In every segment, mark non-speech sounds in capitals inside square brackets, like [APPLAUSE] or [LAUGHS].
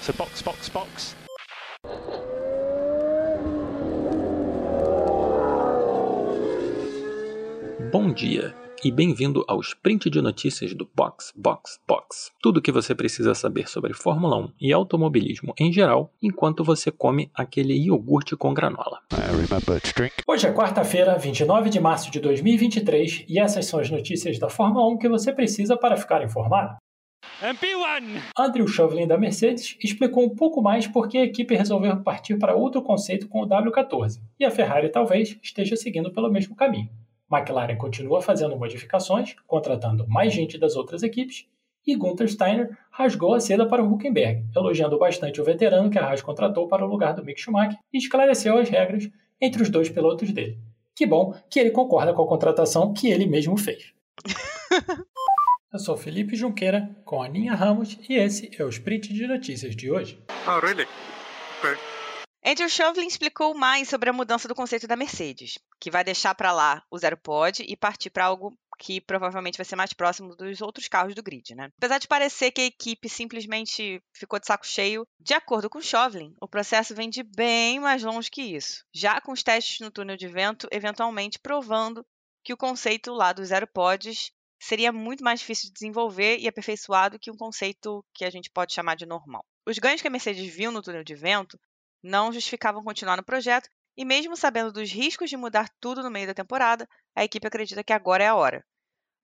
So box, box, box. Bom dia e bem-vindo ao sprint de notícias do Box Box Box. Tudo o que você precisa saber sobre Fórmula 1 e automobilismo em geral, enquanto você come aquele iogurte com granola. Hoje é quarta-feira, 29 de março de 2023, e essas são as notícias da Fórmula 1 que você precisa para ficar informado. MP1! Andrew Chauvelin da Mercedes explicou um pouco mais por que a equipe resolveu partir para outro conceito com o W14, e a Ferrari talvez esteja seguindo pelo mesmo caminho. McLaren continua fazendo modificações, contratando mais gente das outras equipes, e Gunther Steiner rasgou a seda para o Huckenberg, elogiando bastante o veterano que a Haas contratou para o lugar do Mick Schumacher e esclareceu as regras entre os dois pilotos dele. Que bom que ele concorda com a contratação que ele mesmo fez. [LAUGHS] Eu sou Felipe Junqueira, com a Aninha Ramos, e esse é o Sprint de Notícias de hoje. Oh, really? Great. Andrew Chauvelin explicou mais sobre a mudança do conceito da Mercedes, que vai deixar para lá o zero pod e partir para algo que provavelmente vai ser mais próximo dos outros carros do grid, né? Apesar de parecer que a equipe simplesmente ficou de saco cheio, de acordo com Chauvelin, o processo vem de bem mais longe que isso, já com os testes no túnel de vento eventualmente provando que o conceito lá dos zero pods seria muito mais difícil de desenvolver e aperfeiçoado que um conceito que a gente pode chamar de normal. Os ganhos que a Mercedes viu no túnel de vento não justificavam continuar no projeto, e mesmo sabendo dos riscos de mudar tudo no meio da temporada, a equipe acredita que agora é a hora.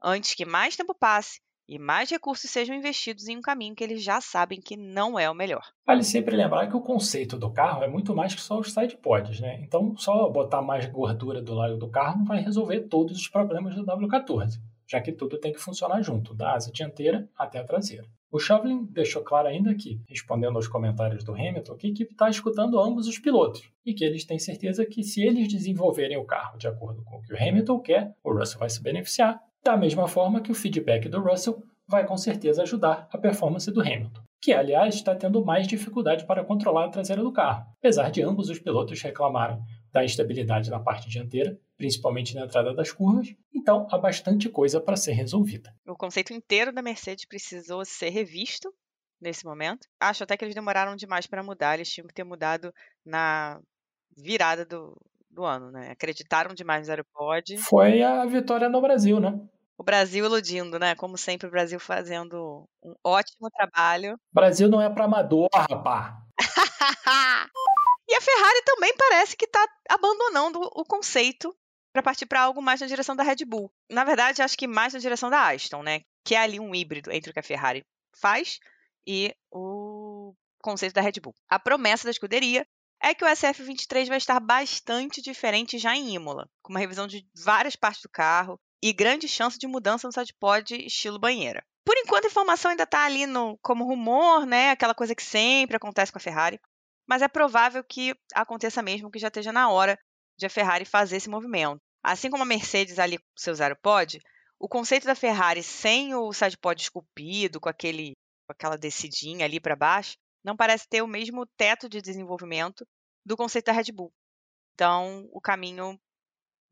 Antes que mais tempo passe e mais recursos sejam investidos em um caminho que eles já sabem que não é o melhor. Vale sempre lembrar que o conceito do carro é muito mais que só os side pods, né? Então, só botar mais gordura do lado do carro não vai resolver todos os problemas do W14, já que tudo tem que funcionar junto, da asa dianteira até a traseira. O Chauvelin deixou claro ainda que, respondendo aos comentários do Hamilton, que a equipe está escutando ambos os pilotos e que eles têm certeza que se eles desenvolverem o carro de acordo com o que o Hamilton quer, o Russell vai se beneficiar, da mesma forma que o feedback do Russell vai com certeza ajudar a performance do Hamilton, que aliás está tendo mais dificuldade para controlar a traseira do carro, apesar de ambos os pilotos reclamarem da instabilidade na parte dianteira, principalmente na entrada das curvas, então há bastante coisa para ser resolvida. O conceito inteiro da Mercedes precisou ser revisto nesse momento. Acho até que eles demoraram demais para mudar, eles tinham que ter mudado na virada do, do ano, né? Acreditaram demais no Zero Pod. Foi a vitória no Brasil, né? O Brasil iludindo, né? Como sempre, o Brasil fazendo um ótimo trabalho. Brasil não é para amador, rapá. [LAUGHS] E a Ferrari também parece que está abandonando o conceito para partir para algo mais na direção da Red Bull. Na verdade, acho que mais na direção da Aston, né? Que é ali um híbrido entre o que a Ferrari faz e o conceito da Red Bull. A promessa da escuderia é que o SF23 vai estar bastante diferente já em Imola, com uma revisão de várias partes do carro e grande chance de mudança no sidepod estilo banheira. Por enquanto, a informação ainda está ali no, como rumor, né? Aquela coisa que sempre acontece com a Ferrari mas é provável que aconteça mesmo que já esteja na hora de a Ferrari fazer esse movimento. Assim como a Mercedes ali com seu zero pod, o conceito da Ferrari sem o sidepod esculpido, com aquele com aquela descidinha ali para baixo, não parece ter o mesmo teto de desenvolvimento do conceito da Red Bull. Então, o caminho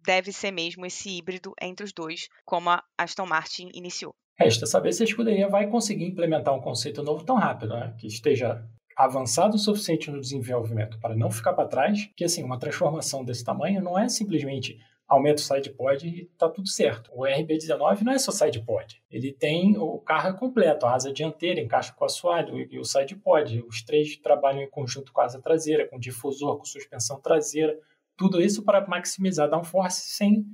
deve ser mesmo esse híbrido entre os dois, como a Aston Martin iniciou. Resta saber se a escuderia vai conseguir implementar um conceito novo tão rápido, né? que esteja avançado o suficiente no desenvolvimento para não ficar para trás, que assim, uma transformação desse tamanho não é simplesmente aumenta o sidepod e está tudo certo. O RB19 não é só sidepod. Ele tem o carro completo, a asa dianteira encaixa com o assoalho e o sidepod. Os três trabalham em conjunto com a asa traseira, com difusor, com suspensão traseira. Tudo isso para maximizar downforce sem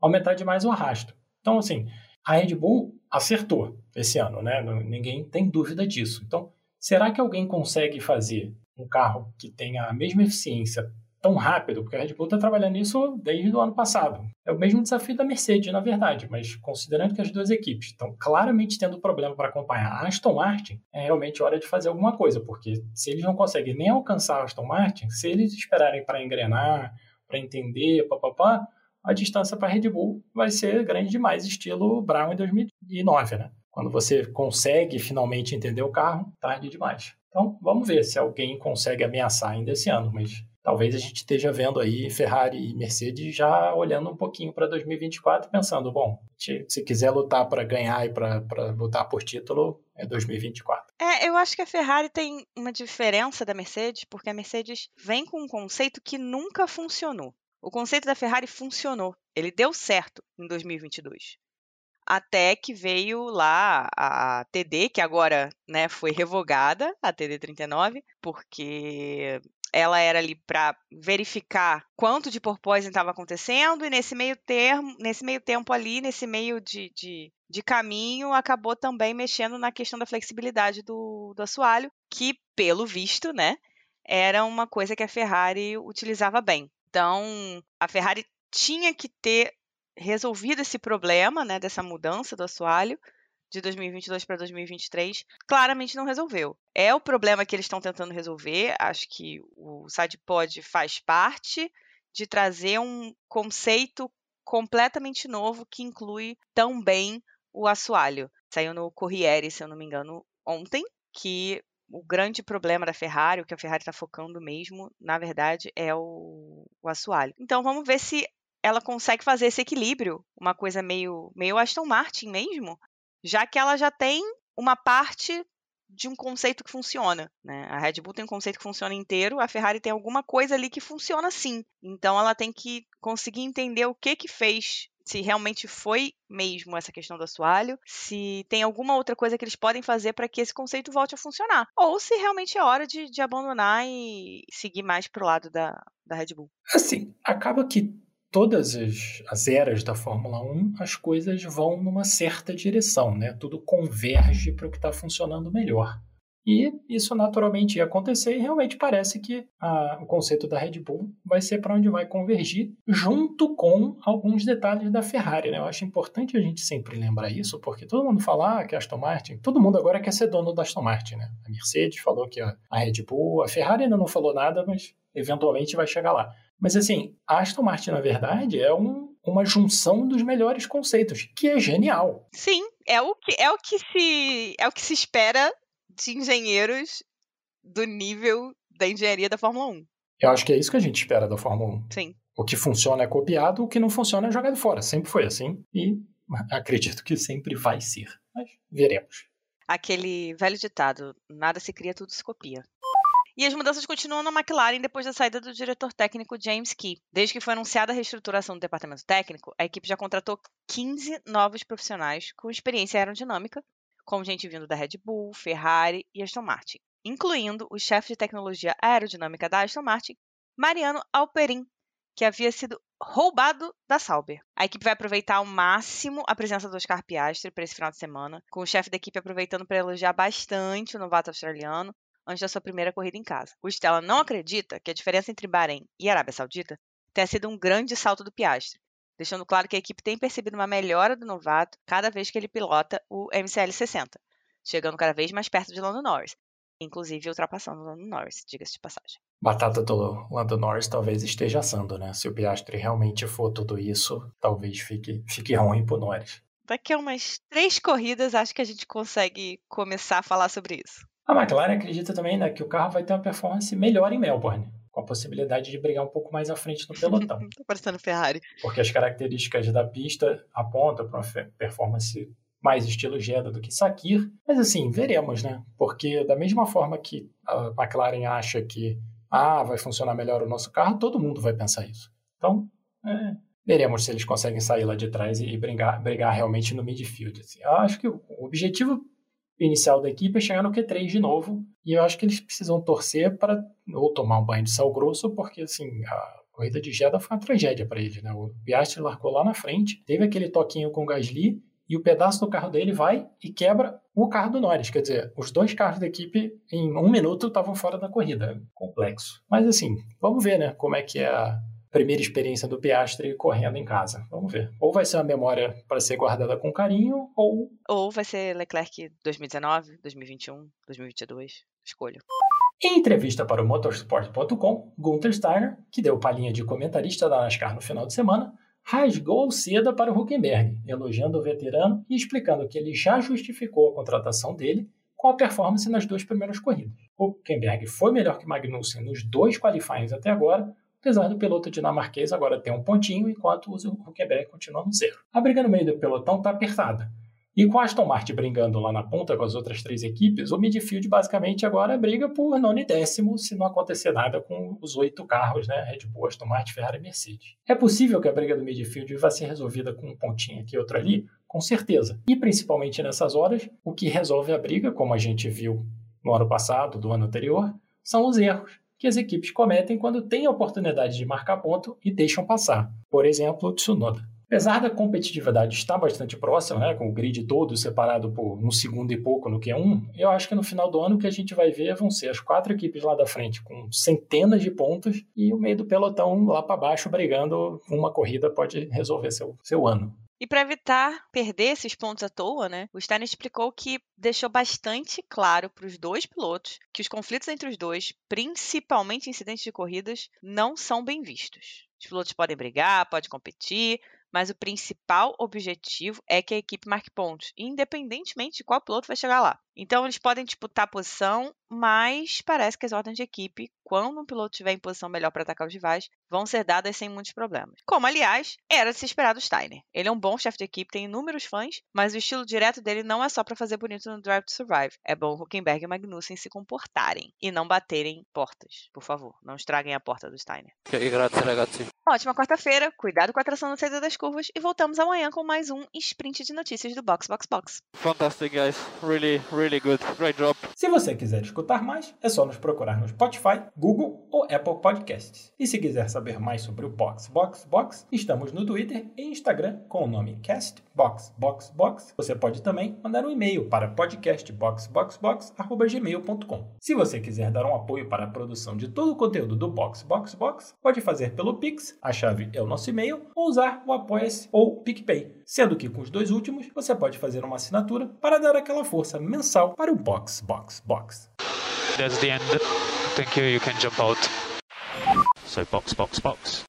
aumentar demais o arrasto. Então, assim, a Red Bull acertou esse ano, né? Ninguém tem dúvida disso. Então, Será que alguém consegue fazer um carro que tenha a mesma eficiência tão rápido? Porque a Red Bull está trabalhando nisso desde o ano passado. É o mesmo desafio da Mercedes, na verdade, mas considerando que as duas equipes estão claramente tendo problema para acompanhar a Aston Martin, é realmente hora de fazer alguma coisa, porque se eles não conseguem nem alcançar a Aston Martin, se eles esperarem para engrenar, para entender, papapá, a distância para a Red Bull vai ser grande demais, estilo Brown em 2009, né? Quando você consegue finalmente entender o carro, tarde demais. Então, vamos ver se alguém consegue ameaçar ainda esse ano, mas talvez a gente esteja vendo aí Ferrari e Mercedes já olhando um pouquinho para 2024, pensando, bom, se quiser lutar para ganhar e para lutar por título, é 2024. É, eu acho que a Ferrari tem uma diferença da Mercedes, porque a Mercedes vem com um conceito que nunca funcionou. O conceito da Ferrari funcionou, ele deu certo em 2022 até que veio lá a TD, que agora né, foi revogada, a TD 39, porque ela era ali para verificar quanto de porpoising estava acontecendo, e nesse meio termo, nesse meio tempo ali, nesse meio de, de, de, caminho, acabou também mexendo na questão da flexibilidade do, do assoalho, que, pelo visto, né, era uma coisa que a Ferrari utilizava bem. Então, a Ferrari tinha que ter resolvido esse problema, né, dessa mudança do assoalho de 2022 para 2023, claramente não resolveu. É o problema que eles estão tentando resolver. Acho que o SidePod faz parte de trazer um conceito completamente novo que inclui também o assoalho. Saiu no Corriere, se eu não me engano, ontem, que o grande problema da Ferrari, o que a Ferrari está focando mesmo, na verdade, é o, o assoalho. Então vamos ver se ela consegue fazer esse equilíbrio, uma coisa meio, meio Aston Martin mesmo, já que ela já tem uma parte de um conceito que funciona. Né? A Red Bull tem um conceito que funciona inteiro, a Ferrari tem alguma coisa ali que funciona sim. Então ela tem que conseguir entender o que que fez, se realmente foi mesmo essa questão do assoalho, se tem alguma outra coisa que eles podem fazer para que esse conceito volte a funcionar. Ou se realmente é hora de, de abandonar e seguir mais para o lado da, da Red Bull. Assim, acaba que todas as, as eras da Fórmula 1, as coisas vão numa certa direção, né? Tudo converge para o que está funcionando melhor. E isso naturalmente ia acontecer e realmente parece que a, o conceito da Red Bull vai ser para onde vai convergir, junto com alguns detalhes da Ferrari. Né? Eu acho importante a gente sempre lembrar isso, porque todo mundo fala ah, que a Aston Martin, todo mundo agora quer ser dono da Aston Martin. Né? A Mercedes falou que a, a Red Bull, a Ferrari ainda não falou nada, mas eventualmente vai chegar lá. Mas assim, Aston Martin, na verdade, é um, uma junção dos melhores conceitos, que é genial. Sim, é o que é o que se é o que se espera de engenheiros do nível da engenharia da Fórmula 1. Eu acho que é isso que a gente espera da Fórmula 1. Sim. O que funciona é copiado, o que não funciona é jogado fora. Sempre foi assim e acredito que sempre vai ser. Mas veremos. Aquele velho ditado: nada se cria, tudo se copia. E as mudanças continuam na McLaren depois da saída do diretor técnico James Key. Desde que foi anunciada a reestruturação do departamento técnico, a equipe já contratou 15 novos profissionais com experiência aerodinâmica, como gente vindo da Red Bull, Ferrari e Aston Martin, incluindo o chefe de tecnologia aerodinâmica da Aston Martin, Mariano Alperin, que havia sido roubado da Sauber. A equipe vai aproveitar ao máximo a presença do Oscar Piastri para esse final de semana, com o chefe da equipe aproveitando para elogiar bastante o novato australiano antes da sua primeira corrida em casa. O Stella não acredita que a diferença entre Bahrein e Arábia Saudita tenha sido um grande salto do Piastri, deixando claro que a equipe tem percebido uma melhora do novato cada vez que ele pilota o MCL60, chegando cada vez mais perto de Lando Norris, inclusive ultrapassando o Lando Norris, diga-se de passagem. Batata do Lando Norris talvez esteja assando, né? Se o Piastri realmente for tudo isso, talvez fique, fique ruim pro Norris. Daqui a umas três corridas, acho que a gente consegue começar a falar sobre isso. A McLaren acredita também né, que o carro vai ter uma performance melhor em Melbourne, com a possibilidade de brigar um pouco mais à frente no pelotão. [LAUGHS] tá parecendo Ferrari. Porque as características da pista apontam para uma performance mais estilo Jeddah do que Sakir. Mas assim, veremos, né? Porque da mesma forma que a McLaren acha que ah, vai funcionar melhor o nosso carro, todo mundo vai pensar isso. Então, é, veremos se eles conseguem sair lá de trás e brigar, brigar realmente no midfield. Assim. Eu acho que o objetivo inicial da equipe é chegar no Q3 de novo. E eu acho que eles precisam torcer para ou tomar um banho de sal grosso, porque assim, a corrida de Jeddah foi uma tragédia para ele, né? O Piastri largou lá na frente, teve aquele toquinho com o Gasly e o pedaço do carro dele vai e quebra o carro do Norris. Quer dizer, os dois carros da equipe em um minuto estavam fora da corrida. Complexo. Mas assim, vamos ver, né? Como é que é a primeira experiência do Piastri correndo em casa. Vamos ver. Ou vai ser uma memória para ser guardada com carinho, ou. Ou vai ser Leclerc 2019, 2021, 2022. Escolho. Em entrevista para o motorsport.com, Gunther Steiner, que deu palhinha de comentarista da NASCAR no final de semana, rasgou seda para o Huckenberg, elogiando o veterano e explicando que ele já justificou a contratação dele com a performance nas duas primeiras corridas. O Huckenberg foi melhor que Magnussen nos dois qualifiers até agora, apesar do piloto dinamarquês agora ter um pontinho, enquanto o Huckenberg continua no zero. A briga no meio do pelotão está apertada. E com a Aston Martin brigando lá na ponta com as outras três equipes, o midfield basicamente agora briga por nono e décimo se não acontecer nada com os oito carros, né? Red Bull, Aston Martin, Ferrari e Mercedes. É possível que a briga do midfield vá ser resolvida com um pontinho aqui e outro ali? Com certeza. E principalmente nessas horas, o que resolve a briga, como a gente viu no ano passado, do ano anterior, são os erros que as equipes cometem quando têm a oportunidade de marcar ponto e deixam passar. Por exemplo, o Tsunoda. Apesar da competitividade estar bastante próxima, né, com o grid todo separado por um segundo e pouco no Q1, eu acho que no final do ano o que a gente vai ver vão ser as quatro equipes lá da frente com centenas de pontos e o meio do pelotão lá para baixo brigando. Uma corrida pode resolver seu, seu ano. E para evitar perder esses pontos à toa, né, o Stein explicou que deixou bastante claro para os dois pilotos que os conflitos entre os dois, principalmente incidentes de corridas, não são bem vistos. Os pilotos podem brigar, podem competir, mas o principal objetivo é que a equipe marque pontos, independentemente de qual piloto vai chegar lá. Então, eles podem disputar posição, mas parece que as ordens de equipe, quando um piloto estiver em posição melhor para atacar os rivais, vão ser dadas sem muitos problemas. Como, aliás, era de se esperar do Steiner. Ele é um bom chefe de equipe, tem inúmeros fãs, mas o estilo direto dele não é só para fazer bonito no Drive to Survive. É bom Huckenberg e Magnussen se comportarem e não baterem portas. Por favor, não estraguem a porta do Steiner. Grazie ragazzi. Ótima quarta-feira, cuidado com a tração na saída das curvas e voltamos amanhã com mais um sprint de notícias do Box Box Box. Fantastic guys. Really, really good. Great job. Se você quiser escutar mais, é só nos procurar no Spotify, Google ou Apple Podcasts. E se quiser saber mais sobre o Box Box Box, estamos no Twitter e Instagram com o nome Cast Box Box Box. Você pode também mandar um e-mail para podcastboxboxbox@gmail.com. Se você quiser dar um apoio para a produção de todo o conteúdo do Box Box Box, pode fazer pelo Pix, a chave é o nosso e-mail, ou usar o Apoia-se ou PicPay. Sendo que com os dois últimos, você pode fazer uma assinatura para dar aquela força mensal para o Box Box Box. That's the end. Thank you. You can jump out. So box, box, box.